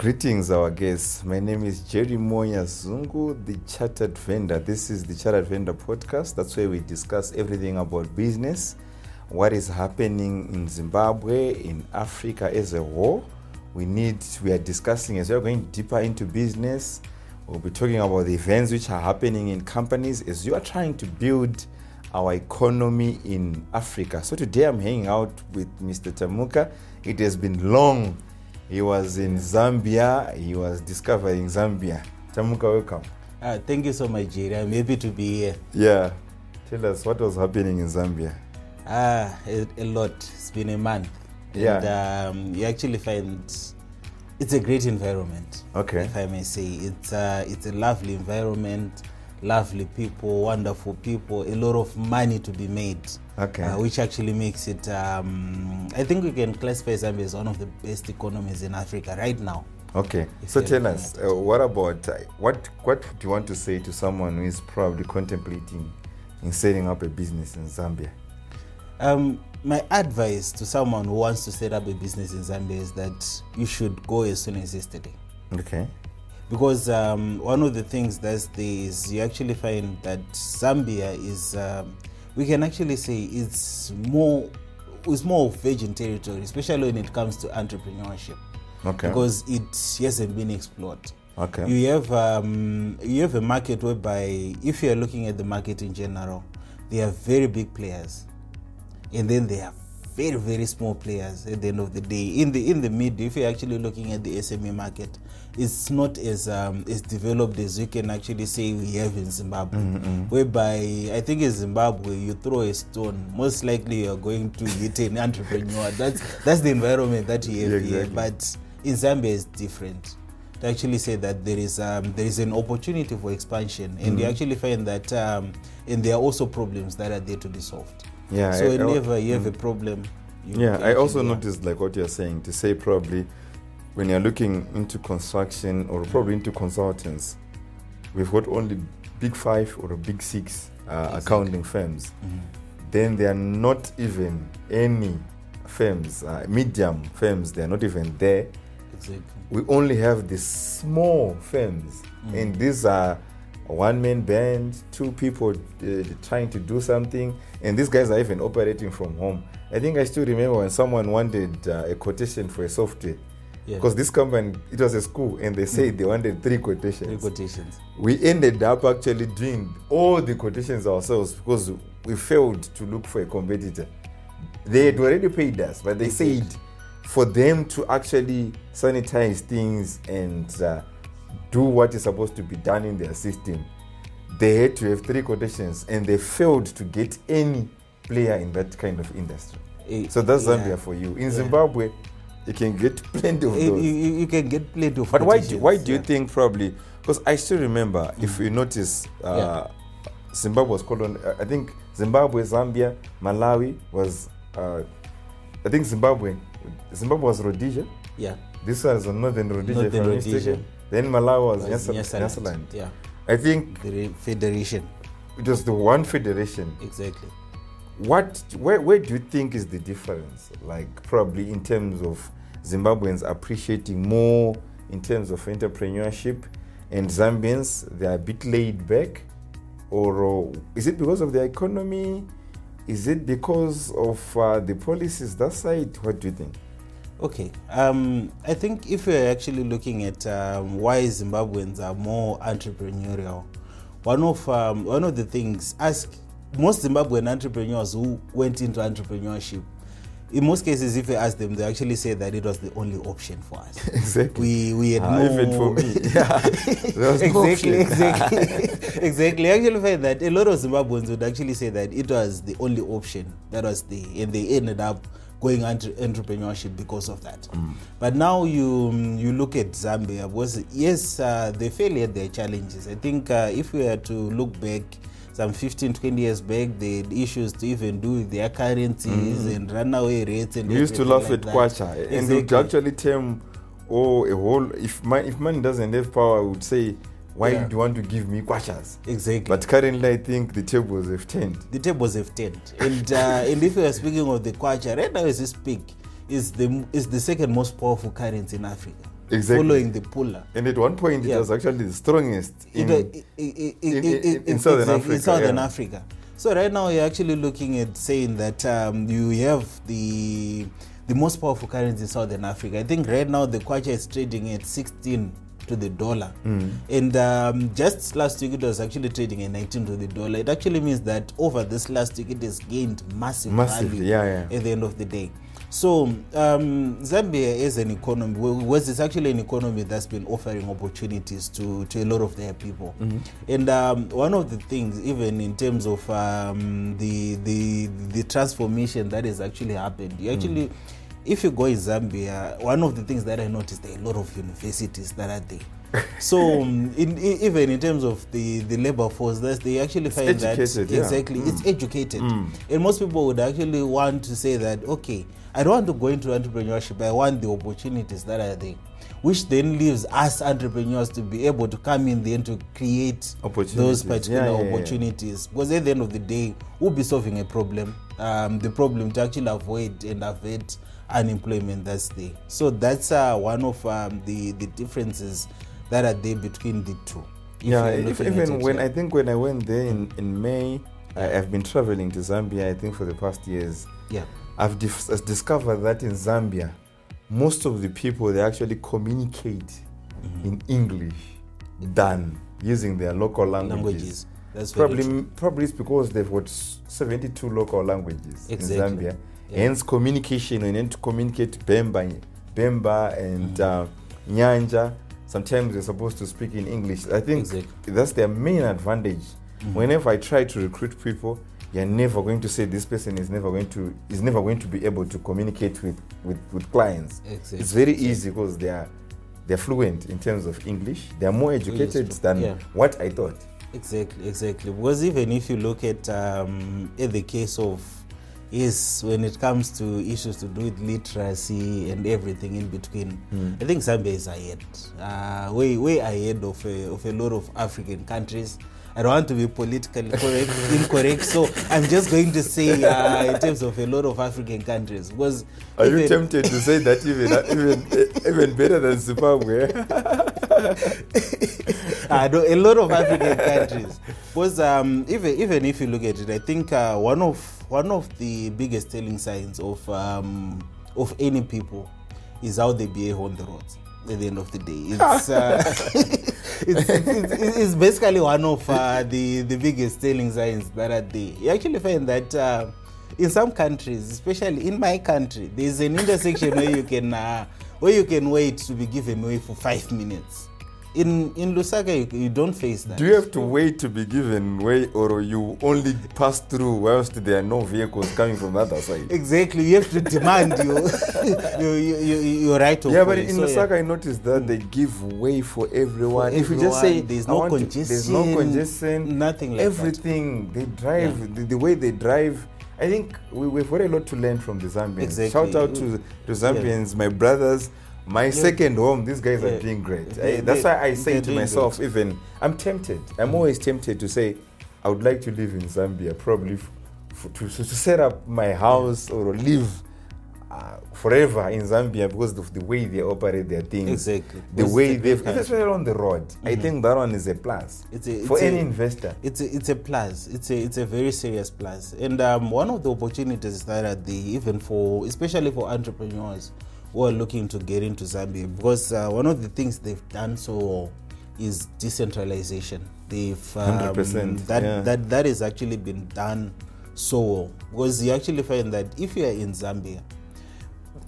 Greetings, our guests. My name is Jerry More Nyazungu, the Chartered Vendor. This is the Chartered Vendor podcast. That's where we discuss everything about business, what is happening in Zimbabwe, in Africa as a whole. We need, we are discussing as we are going deeper into business. We'll be talking about the events which are happening in companies as you are trying to build our economy in Africa. So today I'm hanging out with Mr. Tamuka. It has been long. He was in Zambia. He was discovering Zambia. Tamuka, welcome. Uh, thank you so much, Jerry. I'm happy to be here. Yeah. Tell us what was happening in Zambia. Ah, a, a lot. It's been a month. Yeah. And um, you actually find it's a great environment. Okay. If I may say, it's uh, it's a lovely environment, lovely people, wonderful people, a lot of money to be made. Okay. Uh, which actually makes it. Um, I think we can classify Zambia as one of the best economies in Africa right now. Okay. So tell us, uh, what about uh, what what do you want to say to someone who is probably contemplating in setting up a business in Zambia? Um, my advice to someone who wants to set up a business in Zambia is that you should go as soon as yesterday. Okay. Because um, one of the things that's there is you actually find that Zambia is, um, we can actually say it's more, it's more of virgin territory, especially when it comes to entrepreneurship, Okay. because it hasn't been explored. okay. You have um, you have a market whereby if you are looking at the market in general, there are very big players, and then they are very very small players. At the end of the day, in the in the mid, if you're actually looking at the SME market, it's not as um, as developed as you can actually say we have in Zimbabwe. Whereby I think in Zimbabwe, you throw a stone, most likely you're going to hit an entrepreneur. That's that's the environment that you have Yeah, here. But in Zambia, it's different to actually say that there is um, there is an opportunity for expansion, and Mm-hmm. you actually find that um, and there are also problems that are there to be solved. Yeah. so I- I- whenever you have a problem, you Yeah, I also noticed like what you're saying to say probably when you're looking into construction or probably into consultants, we've got only big five or big six uh, Exactly. accounting firms. Mhm. Then there are not even any firms, uh, medium firms. They are not even there. Exactly. We only have the small firms, Mm. and these are one man band, two people uh, trying to do something, and these guys are even operating from home. I think I still remember when someone wanted uh, a quotation for a software Yeah. because this company it was a school and they said they wanted three quotations. Three quotations. We ended up actually doing all the quotations ourselves because we failed to look for a competitor. They had already paid us, but they They said did. for them to actually sanitize things and uh, do what is supposed to be done in their system, they had to have three quotations and they failed to get any player in that kind of industry. Eh, So that's yeah. Zambia for you. In Yeah. Zimbabwe, you can get plenty of Eh, You, those. you, you can get plenty of But why do, why do you think probably? Because I still remember, if you notice, uh, Yeah. Zimbabwe was called on. Uh, I think Zimbabwe, Zambia, Malawi was. Uh, I think Zimbabwe, Zimbabwe was Rhodesia. Yeah. This was Northern Rhodesia. Northern Rhodesia. mistaken. Then Malawi was, Was Nyasa- Nyasaland. Nyasaland. Yeah. I think The federation. it was the one federation. Exactly. What, where, where do you think is the difference? Like probably in terms of Zimbabweans appreciating more in terms of entrepreneurship, and Zambians they are a bit laid back, or uh, is it because of the economy? Is it because of uh, the policies that side? What do you think? Okay. Um, I think if we're actually looking at um, why Zimbabweans are more entrepreneurial, one of um, one of the things, ask most Zimbabwean entrepreneurs who went into entrepreneurship, in most cases, if you ask them, they actually say that it was the only option for us. Exactly. We we had Ah, no even for me, yeah, there was no exactly, exactly, exactly. I actually find that a lot of Zimbabweans would actually say that it was the only option that was the, and they ended up going into entrepreneurship because of that. Mm. But now you you look at Zambia, was yes, uh, they failed at their challenges. I think uh, if we were to look back. Some 15, 20 years back, they had issues to even do with their currencies and runaway rates. And Mm. We used to laugh like at that. Kwacha, and they would Exactly. actually term, oh, a whole. If man, if man doesn't have power, would say, why Yeah. do you want to give me Kwachas? Exactly. But currently, I think the tables have turned. the tables have turned. And uh, and if we are speaking of the kwacha, right now as we speak, is the is the second most powerful currency in Africa. Exactly. following the pula. And at one point, Yeah. it was actually the strongest in. in, in, in, in- in- Southern Africa, In Southern yeah. Africa. So right now you're actually looking at saying that um, you have the the most powerful currency in Southern Africa. I think right now the kwacha is trading at 16 to the dollar, Mm. and um, just last week it was actually trading at 19 to the dollar. It actually means that over this last week it has gained massive Massive, value yeah, yeah. at the end of the day. So um, Zambia is an economy, was it's actually an economy that's been offering opportunities to, to a lot of their people. And um, one of the things, even in terms of um, the, the the transformation that has actually happened, you actually, if you go in Zambia, one of the things that I noticed there are a lot of universities that are there. so um, in, i- even in terms of the, the labor force, they actually find that educated, yeah. exactly it's educated, and most people would actually want to say that okay, I don't want to go into entrepreneurship. I want the opportunities that are there, which then leaves us entrepreneurs to be able to come in there and to create those particular yeah, yeah. opportunities. Because at the end of the day, we'll be solving a problem. Um, the problem to actually avoid and avert unemployment that's there. So that's uh, one of um, the the differences that are there between the two. if yeah, if, even when. I think when I went there in, in May, I, I've been traveling to Zambia, I think, for the past years. yeah. I've dif- discovered that in Zambia, most of the people they actually communicate Mm-hmm. in English than using their local languages. languages. That's Probably, true. probably it's because they've got 72 local languages Exactly. in Zambia. Yeah. Hence, communication, we need to communicate Bemba, Bemba and Mm. uh, Nyanja. Sometimes they're supposed to speak in English. I think Exactly. that's their main advantage. Mhm. Whenever I try to recruit people, you're never going to say this person is never going to is never going to be able to communicate with with, with clients. Exactly. It's very easy because they are they're fluent in terms of English. They are more educated Yes, than yeah. what I thought. Exactly, exactly. Because even if you look at um, at the case of yes, when it comes to issues to do with literacy and everything in between, I think Zambia is ahead, uh, way way ahead of a, of a lot of African countries. I don't want to be politically correct, incorrect, so I'm just going to say uh, in terms of a lot of African countries. Because Are you tempted to say that even even even better than Zimbabwe? uh, no, a lot of African countries. Because um, even even if you look at it, I think uh, one of one of the biggest telling signs of um, of any people is how they behave on the roads. At the end of the day, it's uh, it's, it's, it's, basically one of uh, the the biggest telling signs that are there. You actually find that. Uh, in some countries, especially in my country, there's an intersection where you can uh, where you can wait to be given way for five minutes. In in Lusaka, you, you don't face that. Do you have to wait to be given way, or you only pass through whilst there are no vehicles coming from the other side? Exactly, you have to demand your your, your, your, right of Yeah, but in So, Lusaka, I noticed that they give way for everyone. For if you just say there's no want to-" there's no congestion, congestion, nothing like that. everything they drive, the, the way they drive. I think we, we've got a lot to learn from the Zambians. Exactly. Shout out to the Zambians, my brothers. My second home, these guys are doing great. I- that's why I say to myself, even I'm tempted. I'm always tempted to say, I would like to live in Zambia, probably f- f- to, to set up my house or live uh, forever in Zambia because of the way they operate their things. Exactly. The way it's they've, great especially on the road, I think that one is a plus It's a- for a- any investor. it's a, it's a plus. It's a it's a very serious plus. And um, one of the opportunities that are there, even for especially for entrepreneurs who are looking to get into Zambia, because uh, one of the things they've done so well is decentralization. They've um, 100%, that yeah. that that has actually been done so well because you actually find that if you are in Zambia.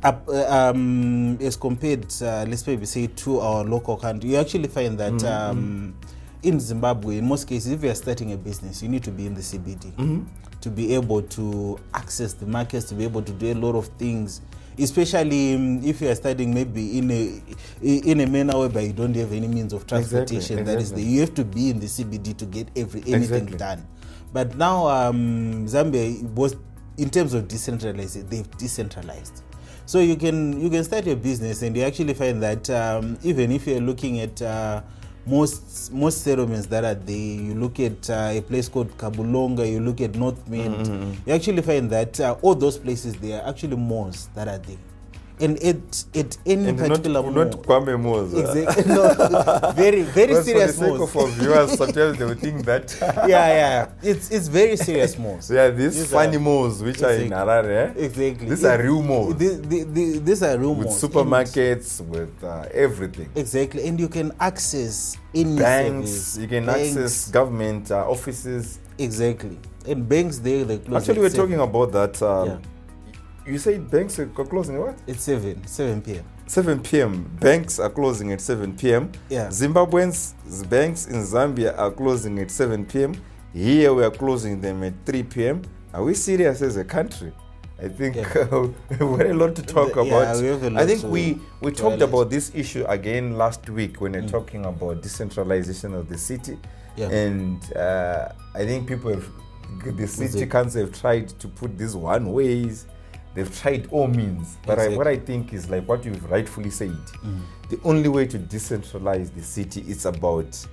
Up, uh, um, as compared, uh, let's maybe say to our local country, you actually find that Mm-hmm. um, in Zimbabwe, in most cases, if you are starting a business, you need to be in the CBD Mm-hmm. to be able to access the markets, to be able to do a lot of things. Especially um, if you are studying maybe in a in a manner whereby you don't have any means of transportation, that is, exactly. the, you have to be in the CBD to get every anything Exactly. done. But now um, Zambia was in terms of decentralized, they've decentralized. So you can you can start your business and you actually find that um, even if you're looking at uh, most most settlements that are there, you look at uh, a place called Kabulonga, you look at Northmead, you actually find that uh, all those places there are actually malls that are there. And at at any And not, particular not mall, Kwame Moza. exactly, no, very very Because serious For the sake of our viewers, sometimes they will think that. yeah, yeah, it's it's very serious. So yeah, these These funny are- malls which are in Exactly. Harare, eh? Exactly. These It- are real malls. the- the- the- These are real with malls. supermarkets, with uh, everything. Exactly, and you can access any Banks, service. you can Banks, access government uh, offices. exactly, and banks there they close. Actually, we're seven. talking about that. Um, Yeah. You said banks are closing at what? It's seven, seven p.m. 7 p.m. Banks are closing at 7 p.m. Yeah. Zimbabweans banks in Zambia are closing at 7 p.m. Here we are closing them at 3 p.m. Are we serious as a country? I think Yeah. we've a lot to talk Yeah, about. we have a I think to- we, we talked about this issue again last week when we're Mm. talking about decentralization of the city. Yeah. And uh, I think people have, the city council have tried to put these one ways. They've tried all means. But I, what I think is like what you've rightfully said. Mm. The only way to decentralize the city is about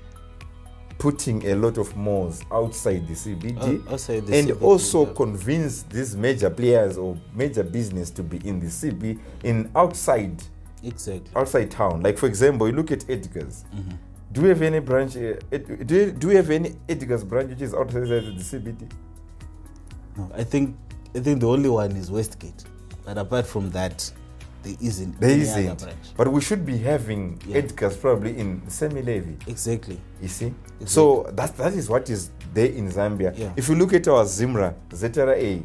putting a lot of malls outside the CBD O- outside the and CBD, also yeah. convince these major players or major business to be in the CB in outside Exactly. outside town. Like for example, you look at Edgar's. Mhm. Do we have any branch? Uh, do, you, do we have any Edgar's branch which is outside the CBD? No, I think I think the only one is Westgate, but apart from that, there isn't. There isn't. branch. But we should be having Yeah. Edgar's probably in Sam Levy. Exactly. You see? So that that is what is there in Zambia. Yeah. If you look at our Zimra, ZRA,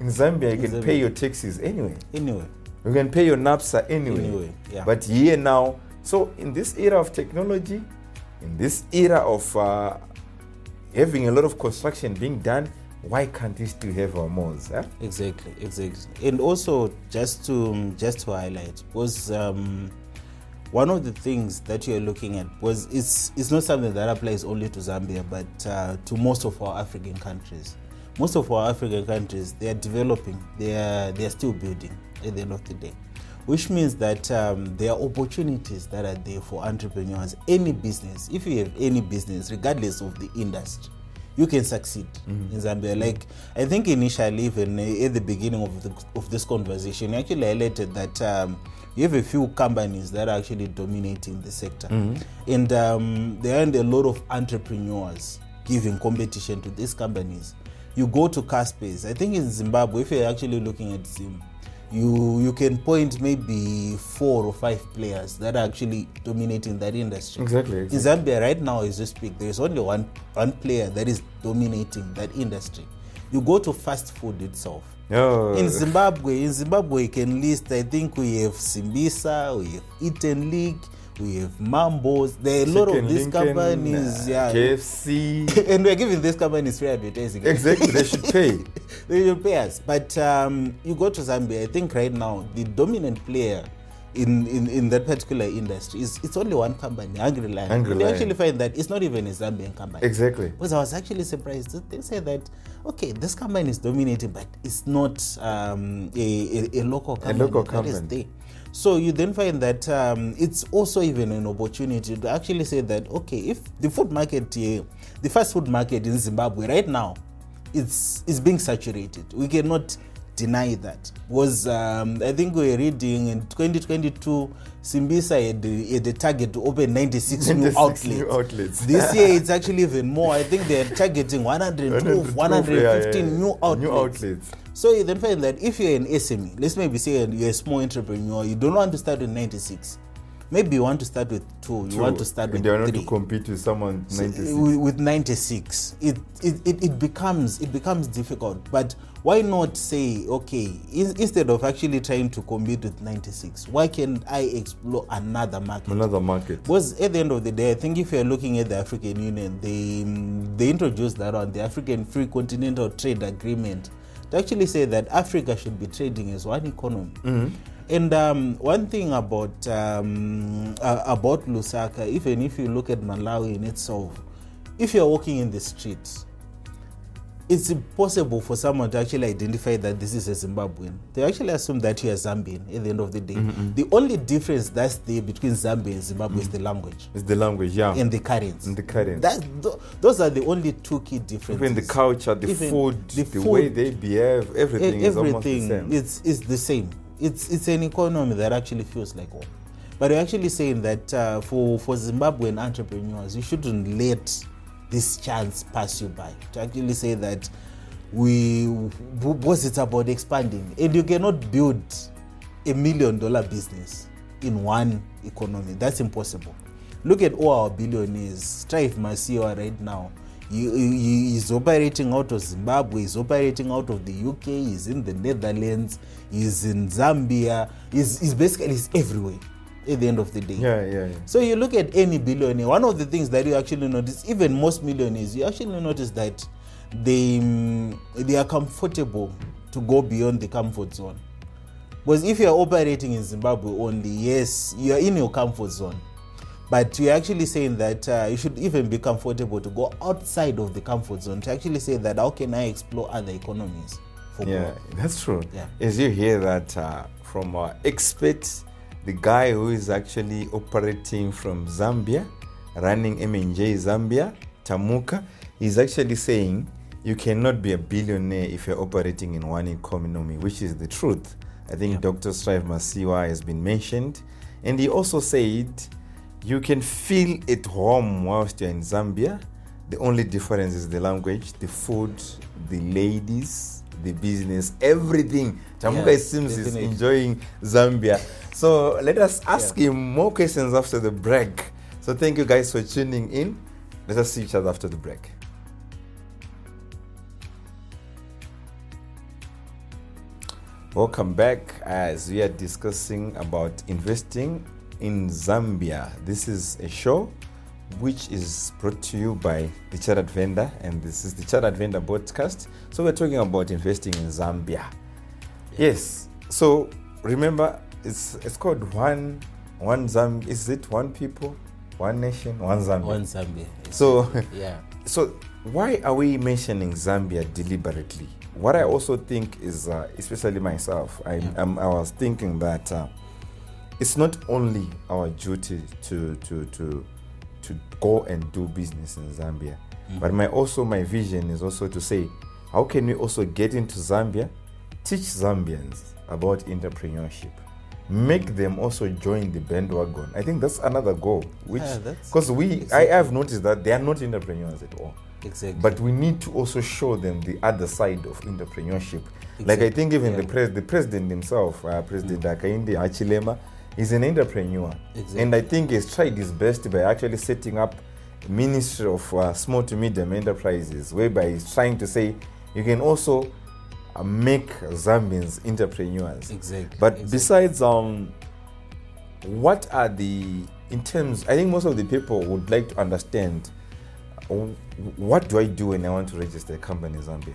in Zambia you In can Zambia. pay your taxes anyway. Anyway. You can pay your NAPSA anyway. Anyway, yeah. But here now, so in this era of technology, in this era of uh, having a lot of construction being done, why can't we still have our malls? Huh? Exactly, exactly. And also, just to just to highlight, was um, one of the things that you're looking at was it's it's not something that applies only to Zambia, but uh, to most of our African countries. Most of our African countries they are developing, they are they are still building at the end of the day, which means that um, there are opportunities that are there for entrepreneurs. Any business, if you have any business, regardless of the industry, you can succeed in Zambia. Like I think initially, even at the beginning of the, of this conversation, you actually highlighted that um, you have a few companies that are actually dominating the sector, and um, there aren't a lot of entrepreneurs giving competition to these companies. You go to car space. I think in Zimbabwe, if you're actually looking at Zim, you you can point maybe four or five players that are actually dominating that industry. Exactly, In Zambia right now, as you speak, there is only one one player that is dominating that industry. You go to fast food itself. Oh, In Zimbabwe, in Zimbabwe, you can list. I think we have Simbisa, we have Eat'n Lick, we have Mambos. There are a lot of these Lincoln, companies. uh, yeah, KFC. and we're giving these companies free advertising. exactly, they should pay. they will pay us. But um, you go to Zambia, I think right now the dominant player in, in, in that particular industry is it's only one company, Hungry Lion. Hungry Lion. actually find that it's not even a Zambian company. Exactly. Because I was actually surprised. They say that okay, this company is dominating, but it's not um, a, a, a local company. A local company. So you then find that um, it's also even an opportunity to actually say that okay, if the food market here, the fast food market in Zimbabwe right now, it's it's being saturated. We cannot deny that. Was um, I think we were reading in 2022, Simbisa had, the- had a target to open 96, new outlets. new outlets. this year it's actually even more. I think they're targeting 112, 115 yeah, yeah, yeah. new outlets. New outlets. So you then find that if you're an SME, let's maybe say you're a small entrepreneur, you don't want to start with 96. Maybe you want to start with two, you want to start with They want three. to compete with someone 96. with- with 96 it, it, it, it becomes it becomes difficult but why not say okay in, instead of actually trying to compete with 96 why can't i explore another market Another market. because at the end of the day, I think if you're looking at the African Union, they mm, they introduced that on the African Free Continental Trade Agreement to actually say that Africa should be trading as one economy. And um, one thing about um, uh, about Lusaka, even if you look at Malawi in itself, if you're walking in the streets, it's impossible for someone to actually identify that this is a Zimbabwean. They actually assume that you're Zambian at the end of the day. Mm-hmm, mm-hmm. The only difference that's there between Zambia and Zimbabwe is mm-hmm. the language It's the language, yeah. and the currency. And the currency. That, th- those are the only two key differences. Even the culture, the Even food, the the, way they behave, everything, E- is almost the same. It's, it's the same. It's it's an economy that actually feels like home. But you're actually saying that uh, for for Zimbabwean entrepreneurs, you shouldn't let this chance pass you by. To actually say that we because it's about expanding, and you cannot build a million dollar business in one economy. That's impossible. Look at all our billionaires. Strive Masiwa right now. He, he, he's operating out of Zimbabwe, he's operating out of the UK, he's in the Netherlands, he's in Zambia, he's, he's basically he's everywhere at the end of the day. Yeah, yeah, yeah. So you look at any billionaire, one of the things that you actually notice, even most millionaires, you actually notice that they mm, they are comfortable to go beyond the comfort zone. Because if you are operating in Zimbabwe only, yes, you are in your comfort zone. But you're actually saying that uh, you should even be comfortable to go outside of the comfort zone to actually say that how can I explore other economies for Yeah, growth? that's true. Yeah. As you hear that uh, from our expert, the guy who is actually operating from Zambia, running MNJ Zambia, Tamuka, is actually saying you cannot be a billionaire if you're operating in one economy, which is the truth. I think Yeah. Dr. Strive Masiyiwa has been mentioned. And he also said you can feel at home whilst you're in Zambia. The only difference is the language, the food, the ladies, the business, everything. Tamuka Yeah, seems is enjoying Zambia. So let us ask him more questions after the break. So thank you guys for tuning in. Let us see each other after the break. Welcome back as we are discussing about investing in Zambia. This is a show which is brought to you by the Chartered Vendor, and this is the Chartered Vendor podcast. So we're talking about investing in Zambia. Yes. So remember, it's it's called one one Zambia. Is it one people, one nation, one Zambia? One Zambia. So yeah. so why are we mentioning Zambia deliberately? What I also think is, uh, especially myself, I, Yeah. um, I was thinking that uh, it's not only our duty to to to to go and do business in Zambia, but my also my vision is also to say, how can we also get into Zambia, teach Zambians about entrepreneurship, make them also join the bandwagon. I think that's another goal, which Yeah, that's- because we I have noticed that they are not entrepreneurs at all. Exactly. But we need to also show them the other side of entrepreneurship. Exactly. Like I think even the pres- the president himself, uh, President Hakainde Hichilema, is an entrepreneur, Exactly. and I think he's tried his best by actually setting up Ministry of uh, Small to Medium Enterprises, whereby he's trying to say you can also make Zambians entrepreneurs. exactly. But exactly. besides, um, what are the in terms? I think most of the people would like to understand uh, what do I do when I want to register a company in Zambia.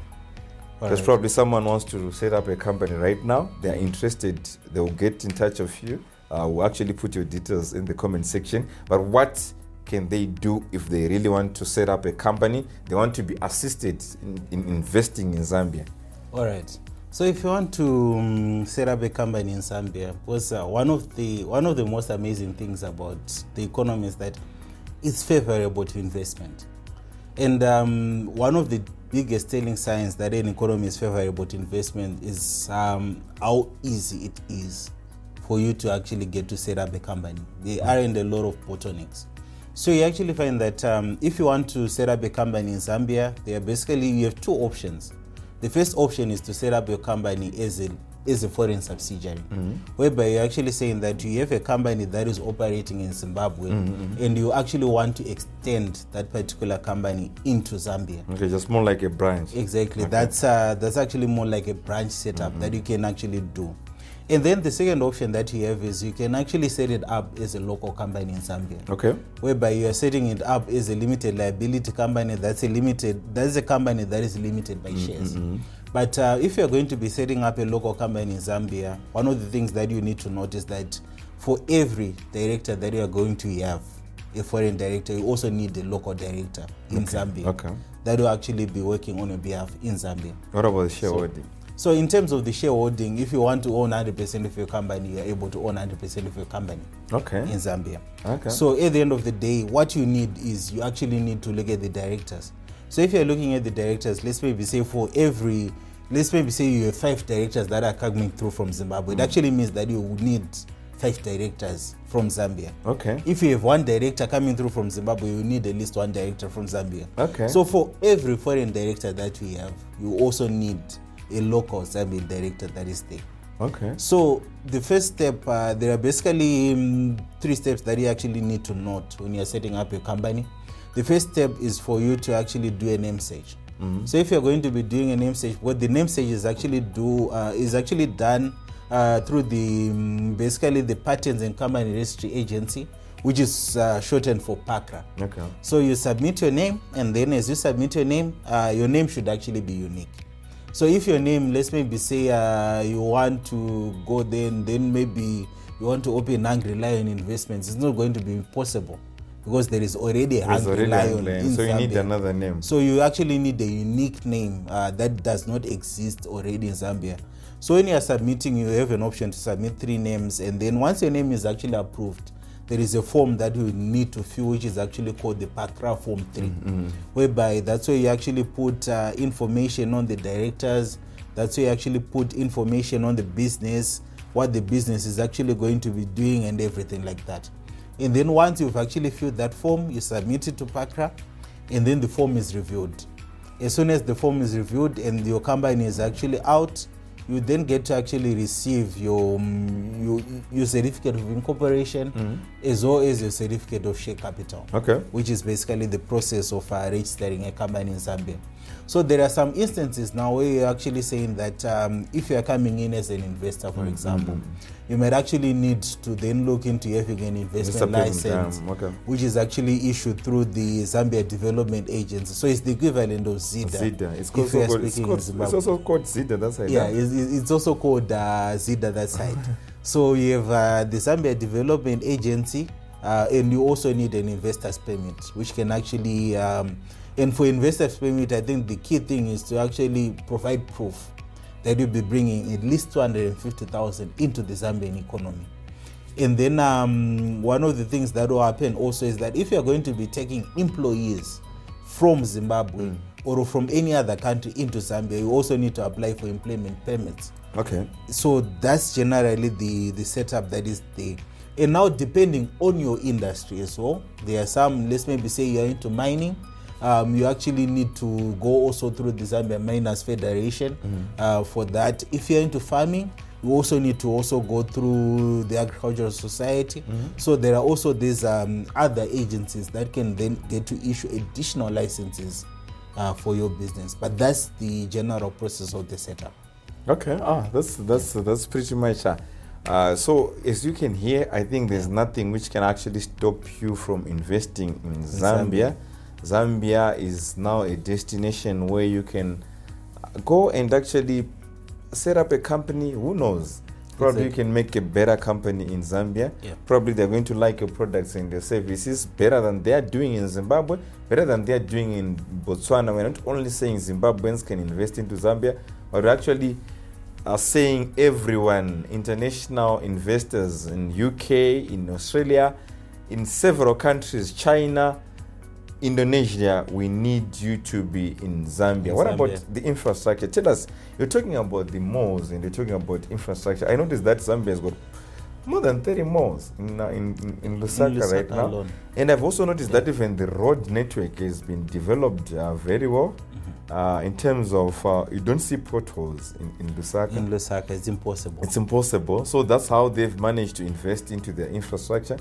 There's Alright. probably someone wants to set up a company right now. They are interested. They will get in touch with you. Uh, we'll actually put your details in the comment section. But what can they do if they really want to set up a company? They want to be assisted in, in investing in Zambia. All right. So if you want to um, set up a company in Zambia, was uh, one of the one of the most amazing things about the economy is that it's favorable to investment, and um, one of the biggest telling signs that an economy is favorable to investment is um, how easy it is for you to actually get to set up a company. There aren't a lot of bottlenecks. So you actually find that um, if you want to set up a company in Zambia, there are basically you have two options. The first option is to set up your company as a as a foreign subsidiary, mm-hmm. whereby you're actually saying that you have a company that is operating in Zimbabwe, mm-hmm, mm-hmm. and you actually want to extend that particular company into Zambia. Okay, just more like a branch. Exactly. That's uh, that's actually more like a branch setup that you can actually do. And then the second option that you have is you can actually set it up as a local company in Zambia Okay. whereby you are setting it up as a limited liability company that's a limited that's a company that is limited by shares but uh, if you're going to be setting up a local company in zambia one of the things that you need to notice that for every director that you are going to have a foreign director you also need a local director in zambia Okay. that will actually be working on your behalf in zambia What about the shareholding? so in terms of the shareholding if you want to own 100% of your company you're able to own 100% of your company okay. in Zambia. Okay. So at the end of the day, what you need is you actually need to look at the directors. So if you're looking at the directors, let's maybe say for every let's maybe say you have five directors that are coming through from Zimbabwe. It mm. actually means that you would need five directors from Zambia. Okay. If you have one director coming through from Zimbabwe, you need at least one director from Zambia. Okay. So for every foreign director that we have, you also need a local Zambian director that is there. Okay. So the first step, uh, there are basically um, three steps that you actually need to note when you're setting up your company. The first step is for you to actually do a name search. So if you're going to be doing a name search, what the name search is actually do uh, is actually done uh, through the um, basically the Patents and Company Registry Agency, which is uh, shortened for PACRA. Okay. So you submit your name, and then as you submit your name, uh, your name should actually be unique. So if your name, let's maybe say uh, you want to go then, then maybe you want to open Hungry Lion Investments, it's not going to be possible because there is already a already Lion in so you need another name. So you actually need a unique name uh, that does not exist already in Zambia. So when you are submitting, you have an option to submit three names, and then once your name is actually approved, there is a form that you need to fill, which is actually called the PACRA Form 3, whereby that's where you actually put uh, information on the directors, that's where you actually put information on the business, what the business is actually going to be doing, and everything like that. And then once you've actually filled that form, you submit it to PACRA, and then the form is reviewed. As soon as the form is reviewed and your company is actually out, you then get to actually receive your um, your, your certificate of incorporation as well as your certificate of share capital Okay. which is basically the process of uh, registering a company in Zambia. So there are some instances now where you're actually saying that um, if you are coming in as an investor, for example, you might actually need to then look into having an investment license, um, okay. which is actually issued through the Zambia Development Agency. So it's the equivalent of ZIDA. Zida. It's, also called, it's, called, it's also called Zida. That's how Yeah, it's, it's it's also called uh, ZIDA that side. so you have uh, the Zambia Development Agency, uh, and you also need an investor's permit, which can actually, um, and for investor's permit, I think the key thing is to actually provide proof that you'll be bringing at least 250,000 into the Zambian economy. And then um, one of the things that will happen also is that if you're going to be taking employees from Zimbabwe or from any other country into Zambia, you also need to apply for employment permits. Okay. So that's generally the, the setup that is there. And now, depending on your industry as well, there are some, let's maybe say you're into mining, um, you actually need to go also through the Zambia Miners Federation uh, for that. If you're into farming, you also need to also go through the Agricultural Society. So there are also these um, other agencies that can then get to issue additional licenses uh, for your business. But that's the general process of the setup. Okay. Ah, that's that's that's pretty much. Uh, uh, so as you can hear, I think there's nothing which can actually stop you from investing in Zambia. Zambia is now a destination where you can go and actually set up a company. Who knows? Probably you can make a better company in Zambia. Yeah. Probably they're going to like your products and your services better than they are doing in Zimbabwe, better than they are doing in Botswana. We're not only saying Zimbabweans can invest into Zambia, but we're actually are saying everyone, international investors in UK, in Australia, in several countries, China, Indonesia, we need you to be in Zambia. In what Zambia. about the infrastructure? Tell us, you're talking about the malls and you're talking about infrastructure. I noticed that Zambia has got more than 30 malls in, uh, in, in, in Lusaka right Lusaka now. alone. And I've also noticed that even the road network has been developed uh, very well Mm-hmm. uh, in terms of uh, you don't see potholes in, in Lusaka. In Lusaka, it's impossible. It's impossible. So that's how they've managed to invest into their infrastructure.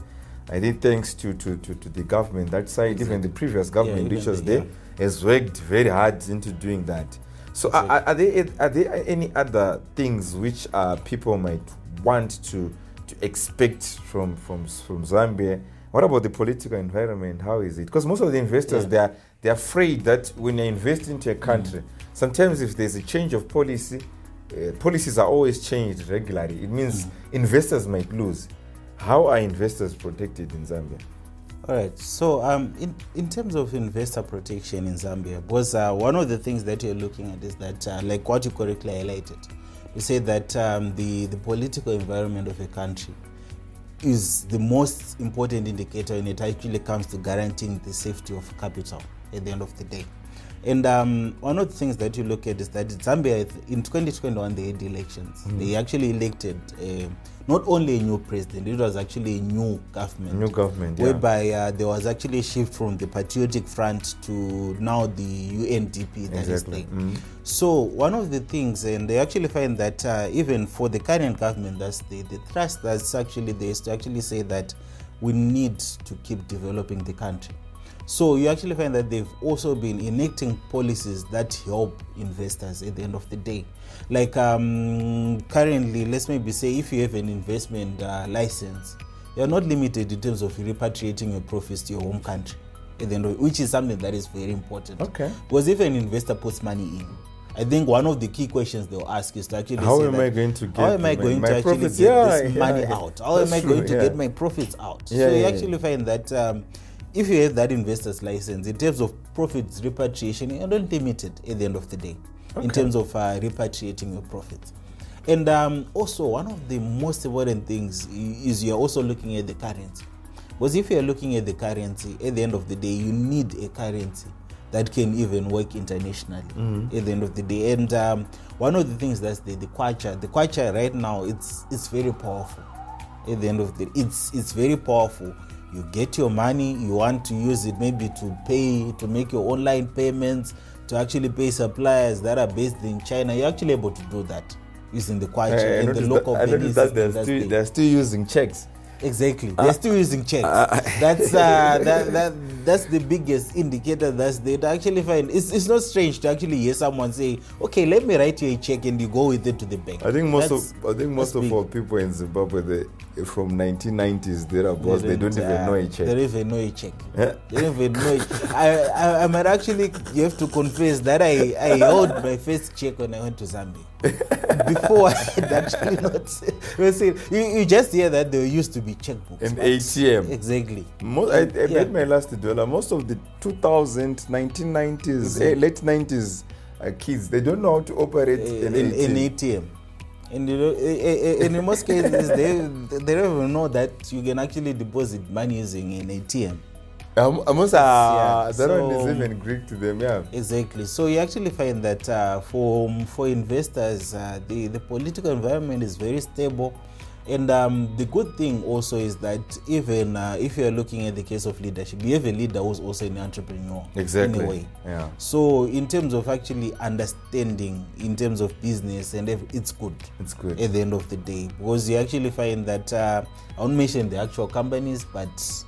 I think thanks to, to, to, to the government that side, even the previous government even which was the- there, has worked very hard into doing that. So are, are, are there are there any other things which uh, people might want to to expect from from from Zambia? What about the political environment? How is it? Because most of the investors Yeah. they are they're afraid that when they invest into a country, sometimes if there's a change of policy, uh, policies are always changed regularly. It means investors might lose. How are investors protected in Zambia? All right. So, um, in, in terms of investor protection in Zambia, because uh, one of the things that you're looking at is that, uh, like what you correctly highlighted, you say that um, the, the political environment of a country is the most important indicator when it actually comes to guaranteeing the safety of capital at the end of the day. And um, one of the things that you look at is that Zambia in 2021 they had elections. Mm-hmm. They actually elected uh, not only a new president, it was actually a new government. New government, yeah. Whereby uh, there was actually a shift from the Patriotic Front to now the UNDP that is Exactly. there. Mhm. So one of the things, and they actually find that uh, even for the current government, that's the, the thrust that's actually there is to actually say that we need to keep developing the country. So you actually find that they've also been enacting policies that help investors at the end of the day. Like um, currently, let's maybe say if you have an investment uh, license, you're not limited in terms of repatriating your profits to your home country. At the end of, which is something that is very important. Okay. Because if an investor puts money in, I think one of the key questions they'll ask is to actually How say am that, I going to how get am I my- going to actually profits? get Yeah, this yeah, money yeah. out? How am That's I true, going to yeah. get my profits out? Yeah, so you actually find that um, if you have that investor's license, in terms of profits repatriation, you're not limited at the end of the day in terms of uh, repatriating your profits. And um, also, one of the most important things is you're also looking at the currency. Because if you're looking at the currency, at the end of the day, you need a currency that can even work internationally at the end of the day. And um, one of the things that's the, the kwacha, the kwacha right now, it's it's very powerful. At the end of the day, it's it's very powerful. You get your money, you want to use it maybe to pay, to make your online payments, to actually pay suppliers that are based in China. You're actually able to do that using the kwacha eh, I and the local that, I noticed that they're still, they're still using checks. Exactly. They're still using checks. that's uh, that, that that's the biggest indicator that's they actually find it's, it's not strange to actually hear someone say, Okay, let me write you a check and you go with it to the bank. I think most That's- of I think most of big. our people in Zimbabwe they, from 1990s thereabouts they don't even uh, know a check. They check. don't even know a check. Yeah. They don't even know it. I, I, I might actually you have to confess that I, I held my first check when I went to Zambia. Before I had actually not. You, see, you, you just hear that there used to be checkbooks. An but- ATM. Exactly. Most, I, I Yeah. bet my last dollar. Most of the 2000, 1990s, eh, late 90s uh, kids, they don't know how to operate an in, in ATM. ATM. And, you know, eh, and in most cases, they, they don't even know that you can actually deposit money using an ATM. Um, almost, uh, Yeah, that one is even Greek to them. Yeah. Exactly. So you actually find that uh, for for investors, uh, the the political environment is very stable, and um, the good thing also is that even uh, if you are looking at the case of leadership, you have a leader who's also an entrepreneur. Exactly. Anyway. Yeah. So in terms of actually understanding, in terms of business, and it's good. It's good. At the end of the day, because you actually find that uh, I won't mention the actual companies, but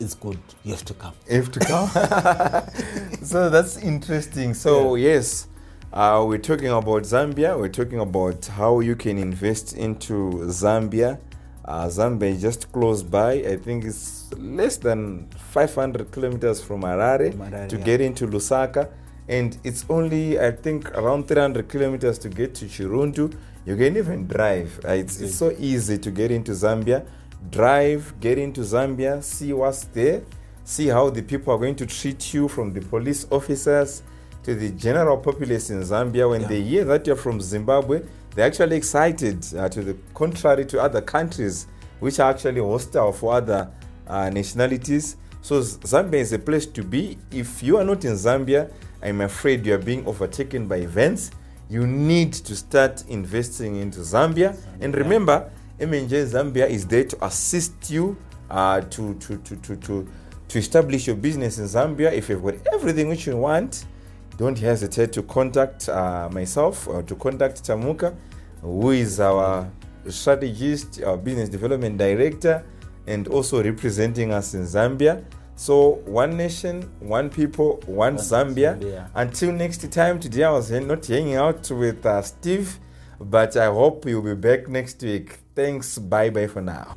it's good. You have to come. You have to come. so that's interesting. So yes, uh, we're talking about Zambia. We're talking about how you can invest into Zambia. Uh, Zambia is just close by. I think it's less than 500 kilometers from Harare, to yeah. get into Lusaka, and it's only I think around 300 kilometers to get to Chirundu. You can even drive. Uh, it's, it's so easy to get into Zambia. Drive, get into Zambia, see what's there, see how the people are going to treat you from the police officers to the general populace in Zambia. When Yeah. they hear that you're from Zimbabwe, they're actually excited, uh, to the contrary to other countries which are actually hostile for other uh, nationalities. So Zambia is a place to be. If you are not in Zambia, I'm afraid you are being overtaken by events. You need to start investing into Zambia. And remember, MNJ Zambia is there to assist you uh, to, to, to, to, to, to establish your business in Zambia. If you've got everything which you want, don't hesitate to contact uh, myself or to contact Tamuka, who is our strategist, our business development director, and also representing us in Zambia. So, one nation, one people, one, One Zambia. Zambia. Until next time, today I was not hanging out with uh, Steve, but I hope you'll be back next week. Thanks. Bye bye for now.